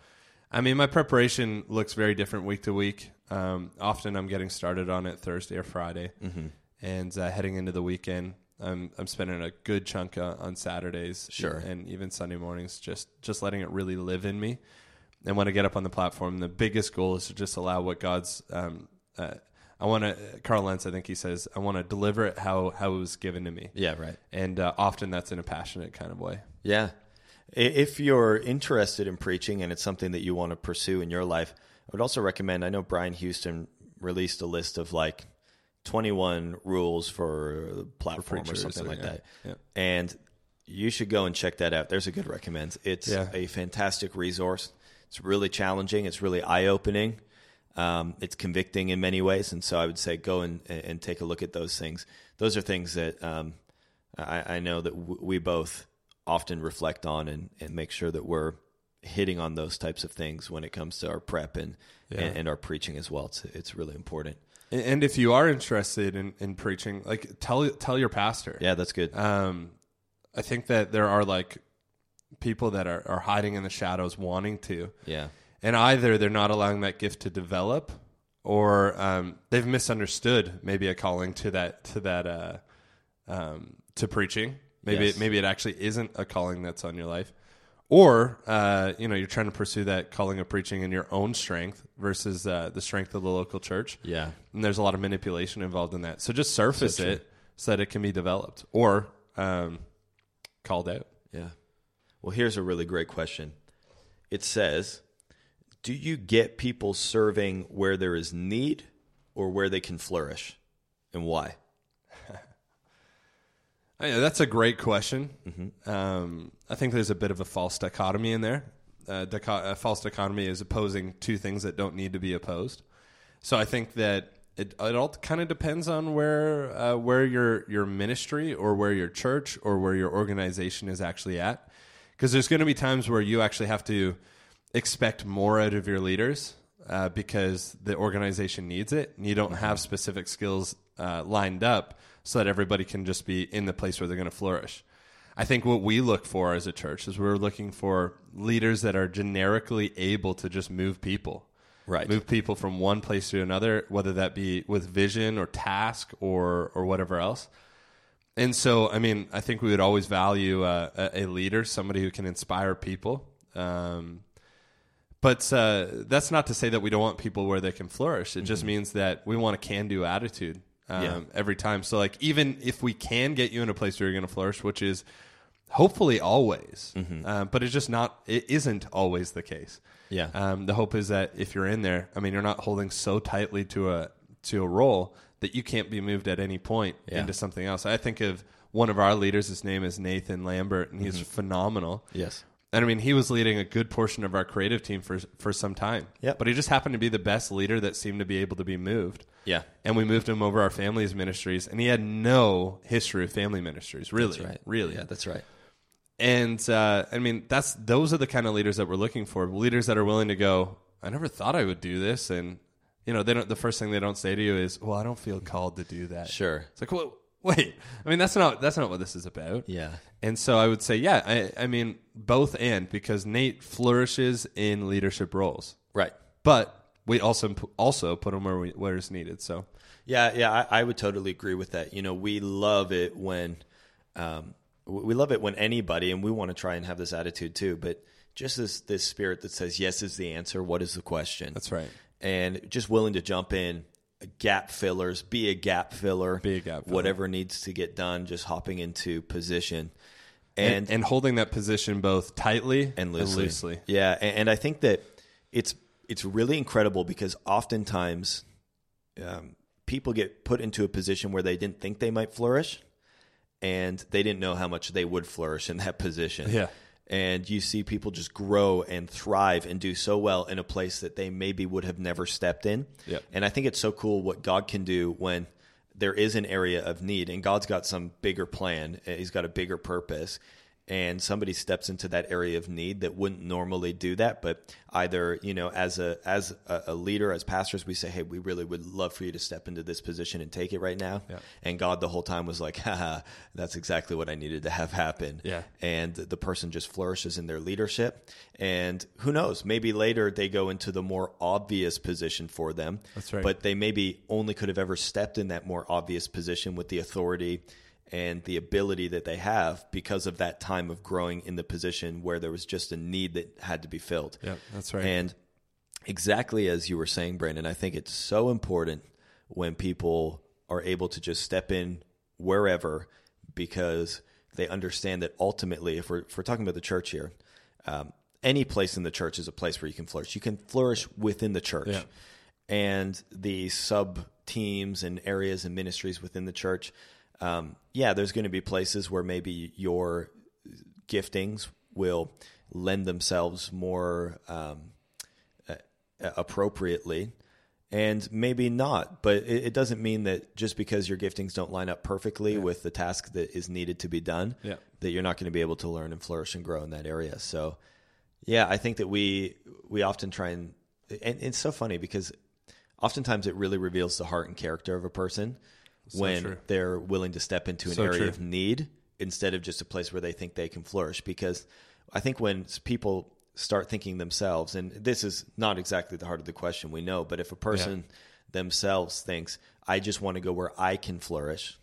I mean, my preparation looks very different week to week. Um, often I'm getting started on it Thursday or Friday, Mm-hmm. and uh, heading into the weekend, I'm I'm spending a good chunk uh, on Saturdays, Sure. and even Sunday mornings, just just letting it really live in me. And when I get up on the platform, the biggest goal is to just allow what God's. Um, uh, I want to. Carl Lentz, I think he says, I want to deliver it how how it was given to me, Yeah. Right. and uh, often that's in a passionate kind of way. Yeah. If you're interested in preaching and it's something that you want to pursue in your life, I would also recommend. I know Brian Houston released a list of like 21 rules for platform or preachers, something like yeah. that. Yeah. And you should go and check that out. There's a good recommend. It's Yeah. a fantastic resource. It's really challenging. It's really eye opening. Um, it's convicting in many ways, and so I would say go and, and take a look at those things. Those are things that um, I, I know that w- we both often reflect on and, and make sure that we're hitting on those types of things when it comes to our prep and Yeah. and, and our preaching as well. It's it's really important. And- And if you are interested in, in preaching, like tell tell your pastor. Yeah, that's good. Um, I think that there are like people that are, are hiding in the shadows wanting to, Yeah, and either they're not allowing that gift to develop, or um, they've misunderstood maybe a calling to that to that uh, um, to preaching. Maybe Yes. it, maybe it actually isn't a calling that's on your life, or uh, you know you're trying to pursue that calling of preaching in your own strength versus uh, the strength of the local church. yeah, And there's a lot of manipulation involved in that. So just surface So it so that it can be developed or um, called out. yeah. Well, here's a really great question. It says, "Do you get people serving where there is need or where they can flourish, and why?" Yeah, that's a great question. Mm-hmm. Um, I think there's a bit of a false dichotomy in there. Uh, a false dichotomy is opposing two things that don't need to be opposed. So I think that it, it all kind of depends on where uh, where your your ministry or where your church or where your organization is actually at. Because there's going to be times where you actually have to expect more out of your leaders uh, because the organization needs it, and you don't have specific skills uh, lined up so that everybody can just be in the place where they're going to flourish. I think what we look for as a church is we're looking for leaders that are generically able to just move people. Right. Move people from one place to another, whether that be with vision or task or or whatever else. And so, I mean, I think we would always value uh, a, a leader, somebody who can inspire people. Um, but uh, that's not to say that we don't want people where they can flourish. It just means that we want a can-do attitude um, Yeah. every time. So, like, even if we can get you in a place where you're going to flourish, which is hopefully always, uh, but it's just not. It isn't always the case. Yeah. Um, the hope is that if you're in there, I mean, you're not holding so tightly to a to a role that you can't be moved at any point Yeah. into something else. I think of one of our leaders. His name is Nathan Lambert, and he's phenomenal. Yes. And I mean, he was leading a good portion of our creative team for for some time. Yep. But he just happened to be the best leader that seemed to be able to be moved. Yeah. And we moved him over our family's ministries, and he had no history of family ministries, really, That's right. really. Yeah, that's right. And uh, I mean, that's those are the kind of leaders that we're looking for. Leaders that are willing to go. I never thought I would do this, and you know, they don't. The first thing they don't say to you is, "Well, I don't feel called to do that." Sure. It's like, well, wait. I mean, that's not that's not what this is about. Yeah. And so I would say, yeah, I, I mean, both and because Nate flourishes in leadership roles, Right. but we also also put him where we, where it's needed. So Yeah, yeah, I, I would totally agree with that. You know, we love it when, um, w- we love it when anybody, and we want to try and have this attitude too. But just this this spirit that says yes is the answer. What is the question? That's right. And just willing to jump in, gap fillers, be a gap filler, Be a gap filler. whatever needs to get done. Just hopping into position, and, and and holding that position both tightly and loosely. Yeah, and, and I think that it's it's really incredible because oftentimes um, people get put into a position where they didn't think they might flourish, and they didn't know how much they would flourish in that position. Yeah. And you see people just grow and thrive and do so well in a place that they maybe would have never stepped in. Yep. And I think it's so cool what God can do when there is an area of need and God's got some bigger plan. He's got a bigger purpose. And somebody steps into that area of need that wouldn't normally do that, but either you know, as a as a, leader, as pastors, we say, "Hey, we really would love for you to step into this position and take it right now." Yeah. And God, the whole time, was like, "Haha, that's exactly what I needed to have happen." Yeah. and the person just flourishes in their leadership. And who knows, maybe later they go into the more obvious position for them. That's right. But they maybe only could have ever stepped in that more obvious position with the authority and the ability that they have because of that time of growing in the position where there was just a need that had to be filled. Yeah, that's right. And exactly as you were saying, Brandon, I think it's so important when people are able to just step in wherever because they understand that ultimately, if we're, if we're talking about the church here, um, any place in the church is a place where you can flourish. You can flourish within the church. Yeah. And the sub teams and areas and ministries within the church, um, yeah, there's going to be places where maybe your giftings will lend themselves more um, uh, appropriately and maybe not but it, it doesn't mean that just because your giftings don't line up perfectly with the task that is needed to be done Yeah. that you're not going to be able to learn and flourish and grow in that area. So yeah i think that we we often try and and it's so funny because oftentimes it really reveals the heart and character of a person when true. they're willing to step into an So area true. of need instead of just a place where they think they can flourish because i think when people start thinking themselves and this is not exactly the heart of the question we know but if a person themselves thinks i just want to go where i can flourish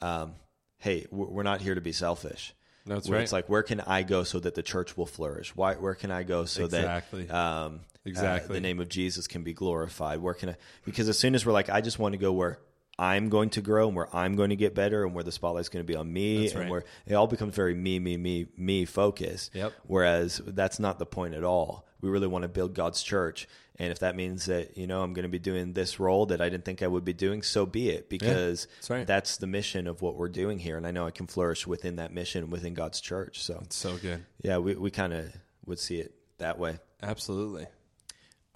um, hey we're we're not here to be selfish That's Where right. it's like where can i go so that the church will flourish why where can i go so Exactly. that um, Exactly. uh, the name of jesus can be glorified where can i because as soon as we're like i just want to go where I'm going to grow and where I'm going to get better and where the spotlight's going to be on me That's and right. where it all becomes very me, me, me, me focused. Yep. Whereas that's not the point at all. We really want to build God's church. And if that means that, you know, I'm going to be doing this role that I didn't think I would be doing, so be it because that's right. that's the mission of what we're doing here. And I know I can flourish within that mission within God's church. So, it's so good. yeah, we, we kind of would see it that way. Absolutely.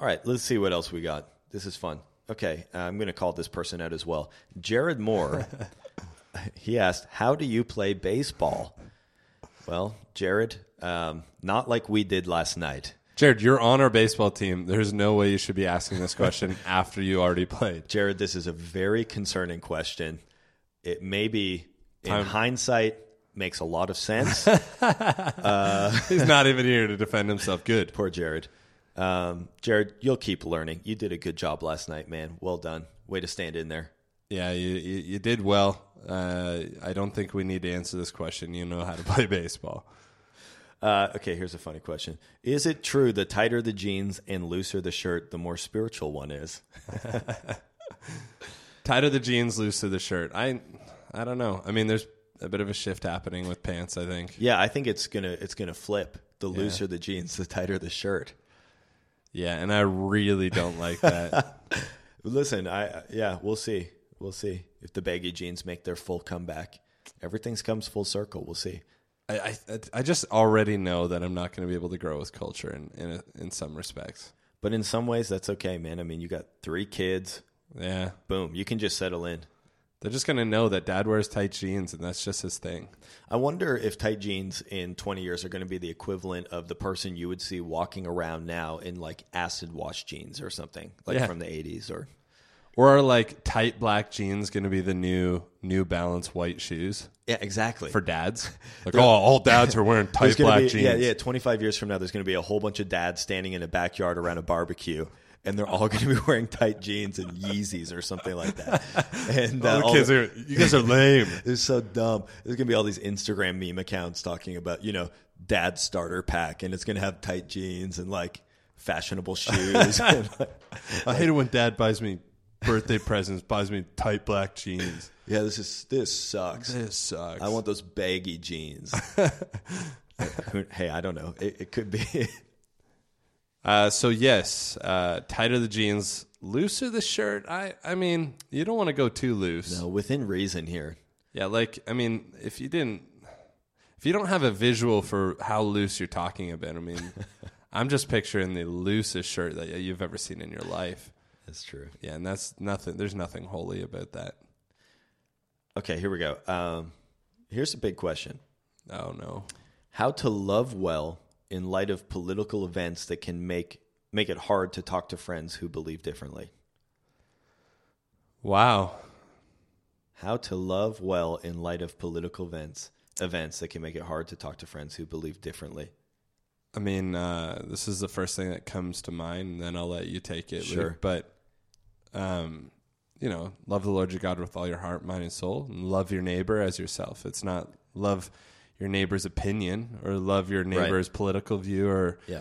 All right, let's see what else we got. This is fun. Okay, uh, I'm going to call this person out as well. Jared Moore. he asked, "How do you play baseball?" Well, Jared, um, not like we did last night. Jared, you're on our baseball team. There's no way you should be asking this question after you already played. Jared, this is a very concerning question. It maybe, in Time- hindsight, makes a lot of sense. He's not even here to defend himself. Good. Poor Jared. Um, Jared, you'll keep learning. You did a good job last night, man. Well done. Way to stand in there. Yeah, you, you, you did well. Uh, I don't think we need to answer this question. You know how to play baseball. Uh, okay, here's a funny question. Is it true the tighter the jeans and looser the shirt, the more spiritual one is? Tighter the jeans, looser the shirt. I, I don't know. I mean, there's a bit of a shift happening with pants. I think. Yeah, I think it's gonna it's gonna flip. The looser the jeans, the tighter the shirt. Yeah, and I really don't like that. Listen, I yeah, we'll see. We'll see if the baggy jeans make their full comeback. Everything's comes full circle. We'll see. I, I I just already know that I'm not going to be able to grow with culture in in, a, in some respects. But in some ways, that's okay, man. I mean, you got three kids. Yeah, Boom, you can just settle in. They're just going to know that dad wears tight jeans and that's just his thing. I wonder if tight jeans in 20 years are going to be the equivalent of the person you would see walking around now in like acid wash jeans or something, like Yeah. from the 80s or Or are like tight black jeans going to be the new New Balance white shoes Yeah, exactly. for dads? Like, oh, all dads are wearing tight black be, jeans. Yeah, yeah. 25 years from now, there's going to be a whole bunch of dads standing in a backyard around a barbecue, and they're all going to be wearing tight jeans and Yeezys or something like that. And All uh, the all kids the- are, you guys are lame. It's so dumb. There's gonna be all these Instagram meme accounts talking about, you know, dad starter pack, and it's gonna have tight jeans and like fashionable shoes. And, like, I hate it when dad buys me birthday presents, buys me tight black jeans. yeah, this is this sucks. This sucks. I want those baggy jeans. hey, I don't know. It, it could be. Uh, so yes, uh, tighter the jeans, looser the shirt. I, I mean, you don't want to go too loose. no, within reason here. Yeah, like I mean, if you didn't, if you don't have a visual for how loose you're talking about, I mean, I'm just picturing the loosest shirt that you've ever seen in your life. That's true. Yeah, and that's nothing. There's nothing holy about that. Okay, here we go. Um, here's a big question: Oh no. How to love well in light of political events that can make make it hard to talk to friends who believe differently. Wow. How to love well in light of political events events that can make it hard to talk to friends who believe differently. I mean, uh, this is the first thing that comes to mind, and then I'll let you take it. Sure. Luke. But, um, you know, love the Lord your God with all your heart, mind, and soul, and love your neighbor as yourself. It's not love your neighbor's opinion or love your neighbor's political view or Yeah.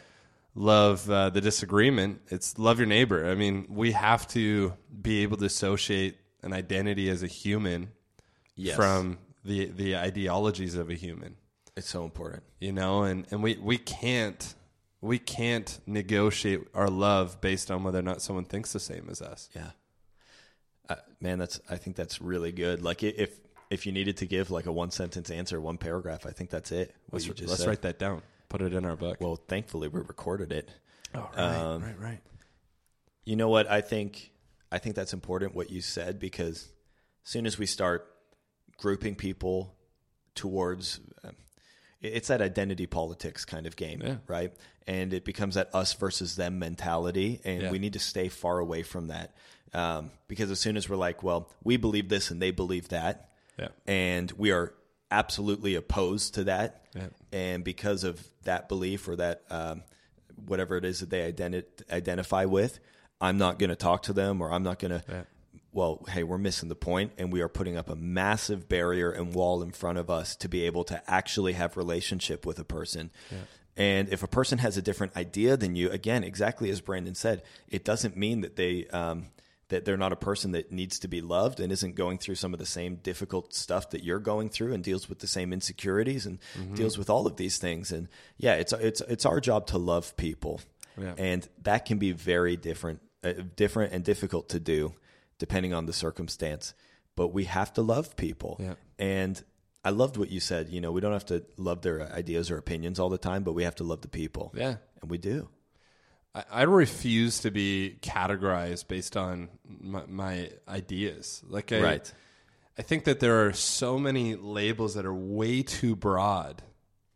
love uh, the disagreement. It's love your neighbor. I mean, we have to be able to associate an identity as a human Yes. from the the ideologies of a human It's so important. you know and and we we can't we can't negotiate our love based on whether or not someone thinks the same as us Yeah. Uh, man, that's I think that's really good. Like if if you needed to give like a one sentence answer, one paragraph, I think that's it. What let's, you just let's write that down put it in our book Well, thankfully we recorded it. oh, right, um, right right You know what? I think I think that's important what you said because as soon as we start grouping people towards um, it's that identity politics kind of game, Yeah. right? And it becomes that us versus them mentality, and Yeah. we need to stay far away from that um, because as soon as we're like, well, we believe this and they believe that, yeah and we are absolutely opposed to that. Yeah. And because of that belief or that um, whatever it is that they identi- identify with, I'm not going to talk to them or I'm not going to. Yeah. Well, hey, we're missing the point, and we are putting up a massive barrier and wall in front of us to be able to actually have relationship with a person. And if a person has a different idea than you, again, exactly as Brandon said, it doesn't mean that they um, that they're not a person that needs to be loved and isn't going through some of the same difficult stuff that you're going through and deals with the same insecurities and deals with all of these things. And yeah, it's it's it's our job to love people, Yeah. and that can be very different, uh, different and difficult to do depending on the circumstance. But we have to love people, Yeah. and I loved what you said. You know, we don't have to love their ideas or opinions all the time, but we have to love the people. yeah And we do. I, I refuse to be categorized based on my, my ideas like I, Right. I think that there are so many labels that are way too broad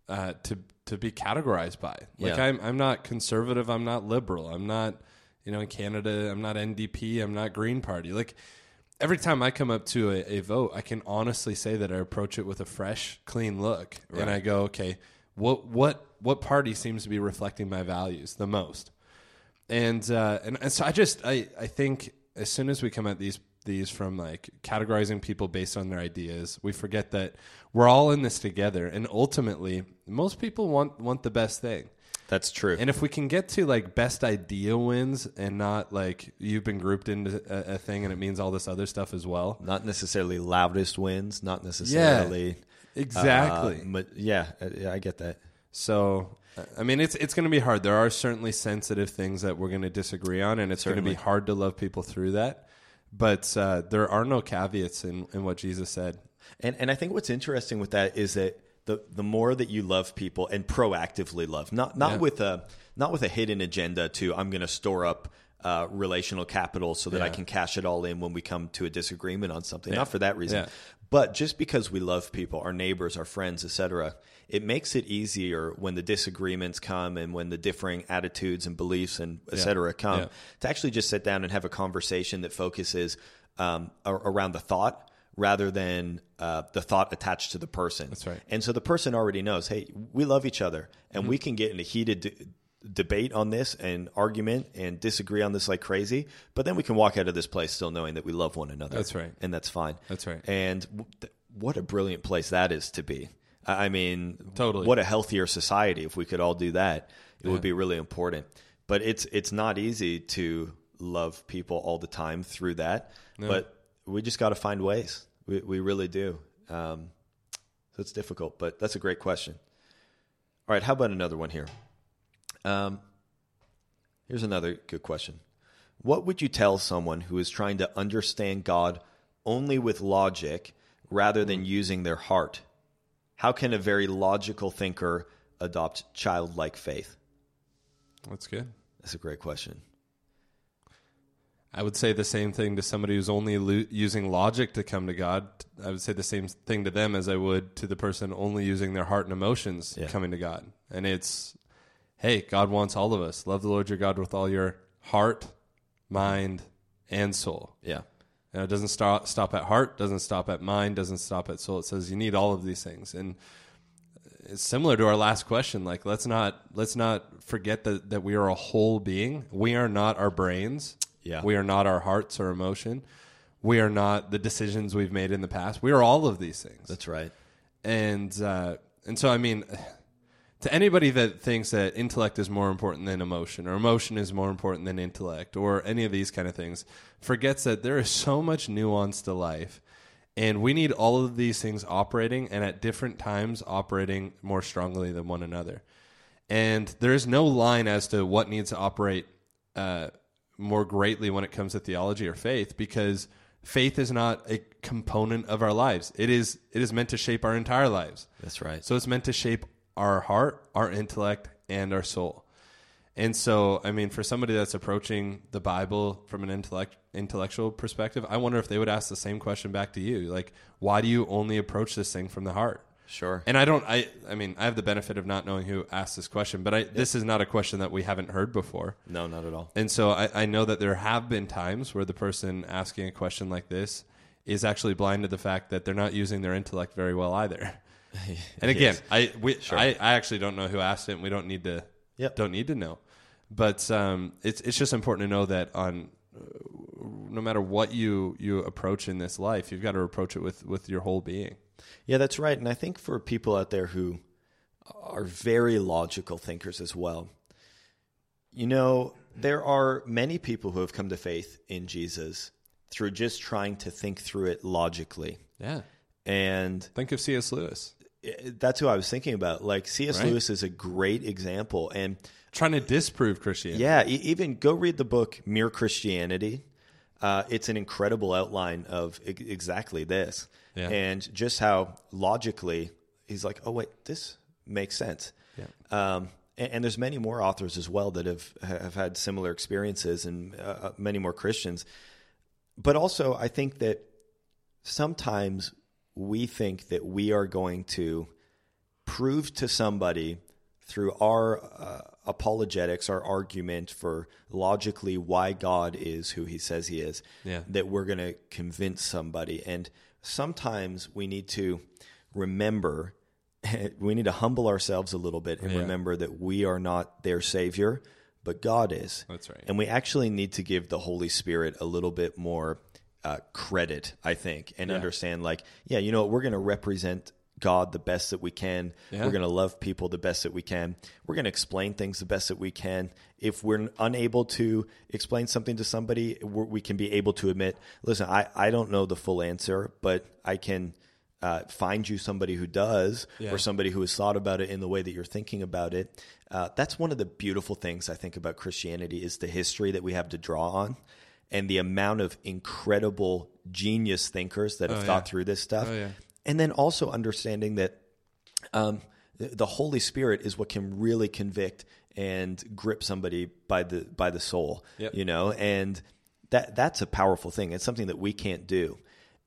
uh, to to be categorized by. Like Yeah. I'm I'm not conservative. I'm not liberal. I'm not you know in Canada. I'm not NDP. I'm not Green Party. Like every time I come up to a, a vote, I can honestly say that I approach it with a fresh, clean look, and I go, okay, what what what party seems to be reflecting my values the most? And uh, and, and so I just I I think as soon as we come at these these from like categorizing people based on their ideas, we forget that we're all in this together, and ultimately, most people want want the best thing. That's true. And if we can get to like best idea wins and not like you've been grouped into a, a thing and it means all this other stuff as well. not necessarily loudest wins, not necessarily Yeah, Exactly. uh, but yeah, uh, yeah, I get that. So, I mean, it's it's going to be hard. There are certainly sensitive things that we're going to disagree on, and it's going to be hard to love people through that. But uh, there are no caveats in, in what Jesus said. And and I think what's interesting with that is that the the more that you love people and proactively love, not not Yeah. with a not with a hidden agenda to I'm going to store up uh, relational capital so that I can cash it all in when we come to a disagreement on something. Not for that reason, Yeah. but just because we love people, our neighbors, our friends, etc. It makes it easier when the disagreements come and when the differing attitudes and beliefs and et etc. come Yeah. to actually just sit down and have a conversation that focuses um, around the thought rather than uh, the thought attached to the person. That's right. And so the person already knows, hey, we love each other, and we can get in a heated d- debate on this and argument and disagree on this like crazy, but then we can walk out of this place still knowing that we love one another. That's right. and that's fine. That's right. And w- th- what a brilliant place that is to be. I mean, Totally. What a healthier society if we could all do that. It would be really important. But it's it's not easy to love people all the time through that. But we just got to find ways. We we really do. Um, so it's difficult, but that's a great question. All right, how about another one here? Um, here's another good question. What would you tell someone who is trying to understand God only with logic rather than using their heart? How can a very logical thinker adopt childlike faith? That's good. That's a great question. I would say the same thing to somebody who's only lo- using logic to come to God. I would say the same thing to them as I would to the person only using their heart and emotions Yeah. coming to God. And it's, hey, God wants all of us. Love the Lord your God with all your heart, mind, and soul. Yeah. And it doesn't stop stop at heart, doesn't stop at mind, doesn't stop at soul. It says you need all of these things. And it's similar to our last question. Like let's not let's not forget that that we are a whole being. We are not our brains. Yeah. We are not our hearts or emotion. We are not the decisions we've made in the past. We are all of these things That's right. and uh, and so I mean, to anybody that thinks that intellect is more important than emotion, or emotion is more important than intellect, or any of these kind of things, forgets that there is so much nuance to life, and we need all of these things operating and at different times operating more strongly than one another. And there is no line as to what needs to operate uh, more greatly when it comes to theology or faith, because faith is not a component of our lives. It is it is meant to shape our entire lives. That's right. So it's meant to shape our heart, our intellect, and our soul. And so, I mean, for somebody that's approaching the Bible from an intellect, intellectual perspective, I wonder if they would ask the same question back to you. Like, why do you only approach this thing from the heart? Sure. And I don't, I, I mean, I have the benefit of not knowing who asked this question, but I, this is not a question that we haven't heard before. no, not at all. And so I, I know that there have been times where the person asking a question like this is actually blind to the fact that they're not using their intellect very well either. And again, Yes. I, we, I I actually don't know who asked it, and we don't need to Yep. don't need to know. But um, it's it's just important to know that on uh, no matter what you you approach in this life, you've got to approach it with with your whole being. Yeah, that's right. And I think for people out there who are very logical thinkers as well, you know, there are many people who have come to faith in Jesus through just trying to think through it logically. Yeah. And Think of C.S. Lewis that's who I was thinking about. Like C.S. Right. Lewis is a great example. And trying to disprove Christianity. yeah, even go read the book Mere Christianity. Uh, it's an incredible outline of e- exactly this, Yeah. and just how logically he's like, "Oh wait, this makes sense." Yeah. Um, and, and there's many more authors as well that have have had similar experiences, and uh, many more Christians. But also, I think that sometimes we think that we are going to prove to somebody through our uh, apologetics, our argument for logically why God is who he says he is, Yeah. that we're going to convince somebody. And sometimes we need to remember, we need to humble ourselves a little bit and Yeah. remember that we are not their savior, but God is. That's right. And we actually need to give the Holy Spirit a little bit more uh, credit, I think, and Yeah. understand like, yeah, you know, what, we're going to represent God the best that we can. Yeah. We're going to love people the best that we can. We're going to explain things the best that we can. If we're unable to explain something to somebody, we're, we can be able to admit, listen, I, I don't know the full answer, but I can uh, find you somebody who does Yeah. or somebody who has thought about it in the way that you're thinking about it. Uh, that's one of the beautiful things I think about Christianity is the history that we have to draw on and the amount of incredible genius thinkers that have Oh, thought yeah. through this stuff. Oh, yeah. And then also understanding that um, the Holy Spirit is what can really convict and grip somebody by the by the soul. Yep. You know, and that that's a powerful thing. It's something that we can't do.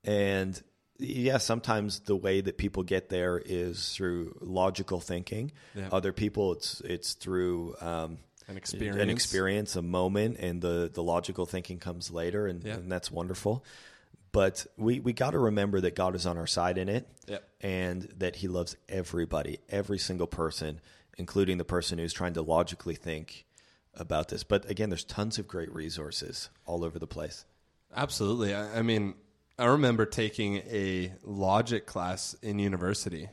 And yeah, sometimes the way that people get there is through logical thinking. Yeah. Other people, it's it's through um, An experience. an experience, a moment, and the the logical thinking comes later, and, Yeah. and that's wonderful. But we we got to remember that God is on our side in it, and that He loves everybody, every single person, including the person who's trying to logically think about this. But again, there's tons of great resources all over the place. Absolutely. I, I mean, I remember taking a logic class in university.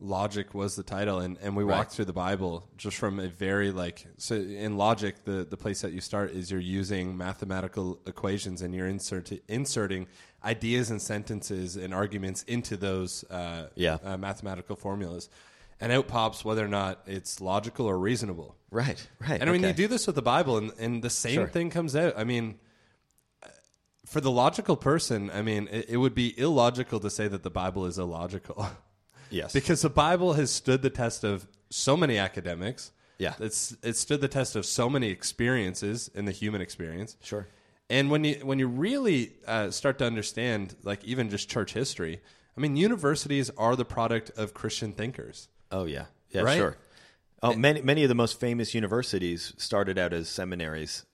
Logic was the title, and, and we walked through the Bible just from a very like so in logic the the place that you start is you're using mathematical equations and you're insert, inserting ideas and sentences and arguments into those uh, Yeah. uh, mathematical formulas, and out pops whether or not it's logical or reasonable. Right, right. And I mean, okay. you do this with the Bible, and, and the same Sure. thing comes out. I mean, for the logical person, I mean, it, it would be illogical to say that the Bible is illogical. yes, because the Bible has stood the test of so many academics. Yeah. It's it stood the test of so many experiences in the human experience. Sure. And when you when you really uh, start to understand, like even just church history, I mean, universities are the product of Christian thinkers. Oh yeah, yeah, Right? sure. Oh, many many of the most famous universities started out as seminaries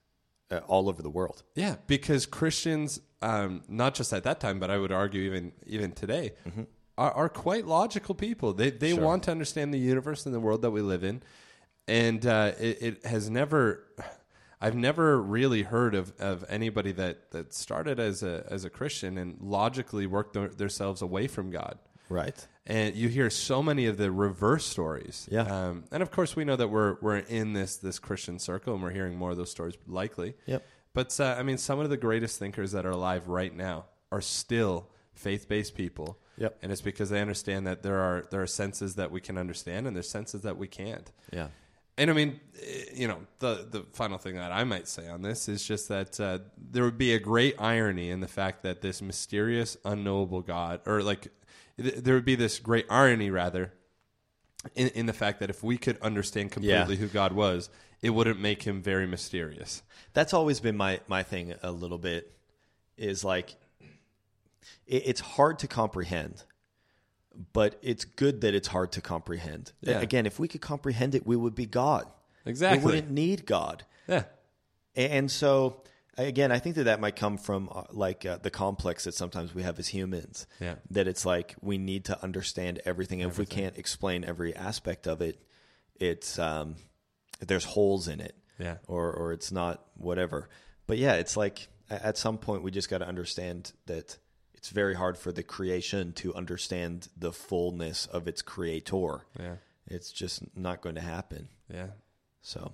uh, all over the world. Yeah, because Christians, um, not just at that time, but I would argue even even today, are, are quite logical people. They they. Sure. want to understand the universe and the world that we live in, and uh, it, it has never. I've never really heard of, of anybody that, that started as a as a Christian and logically worked their, themselves away from God. Right. And you hear so many of the reverse stories. Yeah. Um, and of course, we know that we're we're in this this Christian circle, and we're hearing more of those stories likely. Yep. But uh, I mean, some of the greatest thinkers that are alive right now are still faith-based people. Yep. And it's because they understand that there are there are senses that we can understand, and there's senses that we can't. Yeah. And I mean, eh, you know, the the final thing that I might say on this is just that uh, there would be a great irony in the fact that this mysterious, unknowable God, or like, th- there would be this great irony rather, in, in the fact that if we could understand completely who God was, it wouldn't make him very mysterious. That's always been my my thing a little bit is like it, it's hard to comprehend, but it's good that it's hard to comprehend. Yeah. Again, if we could comprehend it, we would be God. Exactly. We wouldn't need God. Yeah. And so, again, I think that that might come from uh, like uh, the complex that sometimes we have as humans. Yeah. That it's like we need to understand everything. And if we can't explain every aspect of it, it's um, there's holes in it. Yeah. Or or it's not whatever. But yeah, it's like at some point we just got to understand that it's very hard for the creation to understand the fullness of its creator. Yeah. It's just not going to happen. Yeah. So,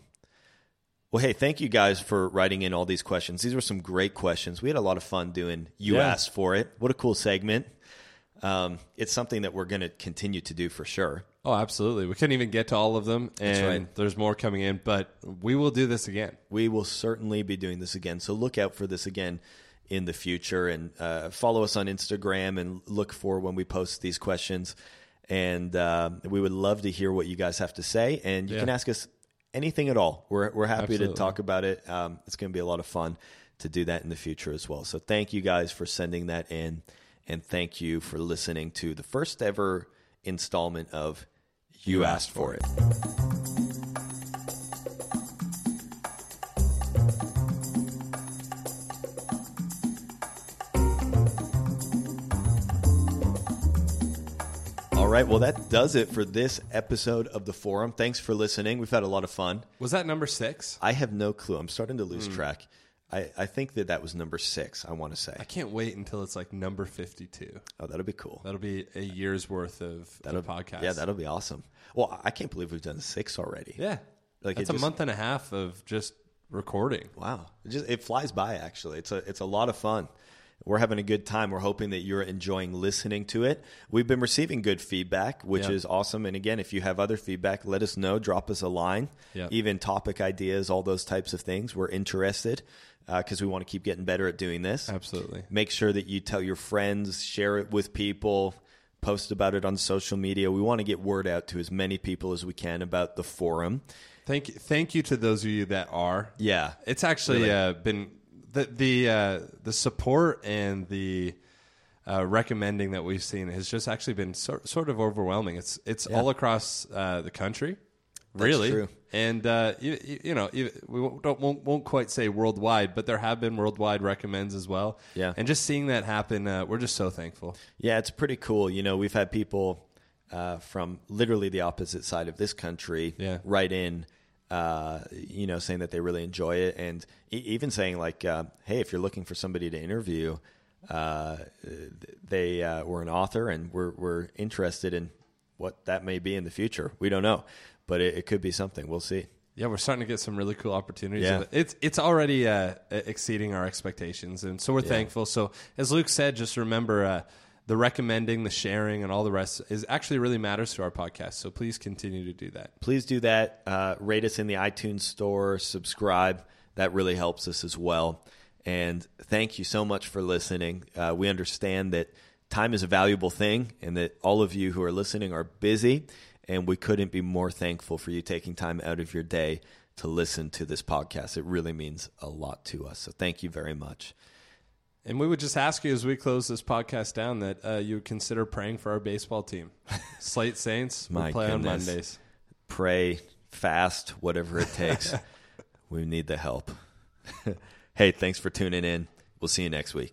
well, hey, thank you guys for writing in all these questions. These were some great questions. We had a lot of fun doing You Yeah. Asked for It. What a cool segment. Um, it's something that we're going to continue to do for sure. Oh, absolutely. We couldn't even get to all of them, and right. there's more coming in, but we will do this again. We will certainly be doing this again. So look out for this again in the future and uh, follow us on Instagram and look for when we post these questions. And uh, we would love to hear what you guys have to say. And you Yeah. can ask us anything at all. We're, we're happy Absolutely. to talk about it. Um, it's going to be a lot of fun to do that in the future as well. So thank you guys for sending that in. And thank you for listening to the first ever installment of You, Asked for It. All right. Well, that does it for this episode of the forum. Thanks for listening. We've had a lot of fun. Was that number six? I have no clue. I'm starting to lose hmm. track. I, I think that that was number six, I want to say. I can't wait until it's like number 52. Oh, that'll be cool. That'll be a year's worth of That'll, podcast. Yeah, that'll be awesome. Well, I can't believe we've done six already. Yeah. Like, That's it a just- month and a half of just recording. Wow, it just it flies by. Actually, it's a it's a lot of fun. We're having a good time. We're hoping that you're enjoying listening to it. We've been receiving good feedback, which Yeah. is awesome. And again, if you have other feedback, let us know. Drop us a line, Yeah. even topic ideas, all those types of things. We're interested because we want to keep getting better at doing this. Absolutely. Make sure that you tell your friends, share it with people, post about it on social media. We want to get word out to as many people as we can about the forum. Thank you, thank you to those of you that are. Yeah, It's actually Really. uh, been the the uh, the support and the uh, recommending that we've seen has just actually been sort sort of overwhelming. It's it's Yeah. all across uh, the country, really, true. and uh, you, you- know you- we won't, don't, won't won't quite say worldwide, but there have been worldwide recommends as well. Yeah. and just seeing that happen, uh, we're just so thankful. Yeah, it's pretty cool. You know, we've had people uh, from literally the opposite side of this country Yeah. write in, uh, you know, saying that they really enjoy it, and e- even saying like, uh, "Hey, if you're looking for somebody to interview, uh, they uh, were an author, and we're we're interested in what that may be in the future. We don't know, but it, it could be something. We'll see." Yeah, we're starting to get some really cool opportunities. Yeah. It's it's already uh, exceeding our expectations, and so we're thankful. So as Luke said, just remember uh, the recommending, the sharing, and all the rest is actually really matters to our podcast. So please continue to do that. please do that. Uh, rate us in the iTunes store, subscribe. That really helps us as well. And thank you so much for listening. Uh, we understand that time is a valuable thing and that all of you who are listening are busy. And we couldn't be more thankful for you taking time out of your day to listen to this podcast. It really means a lot to us. So thank you very much. And we would just ask you as we close this podcast down that uh, you would consider praying for our baseball team, Slate Saints. We play on. Mondays. Pray, fast, whatever it takes. we need the help. hey, thanks for tuning in. We'll see you next week.